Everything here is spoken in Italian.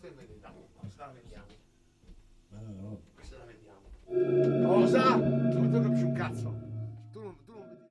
questa è vendiamo, eh, Questa la vediamo. Ah, no. Questa la vediamo. Cosa? Non mi tocca più un cazzo.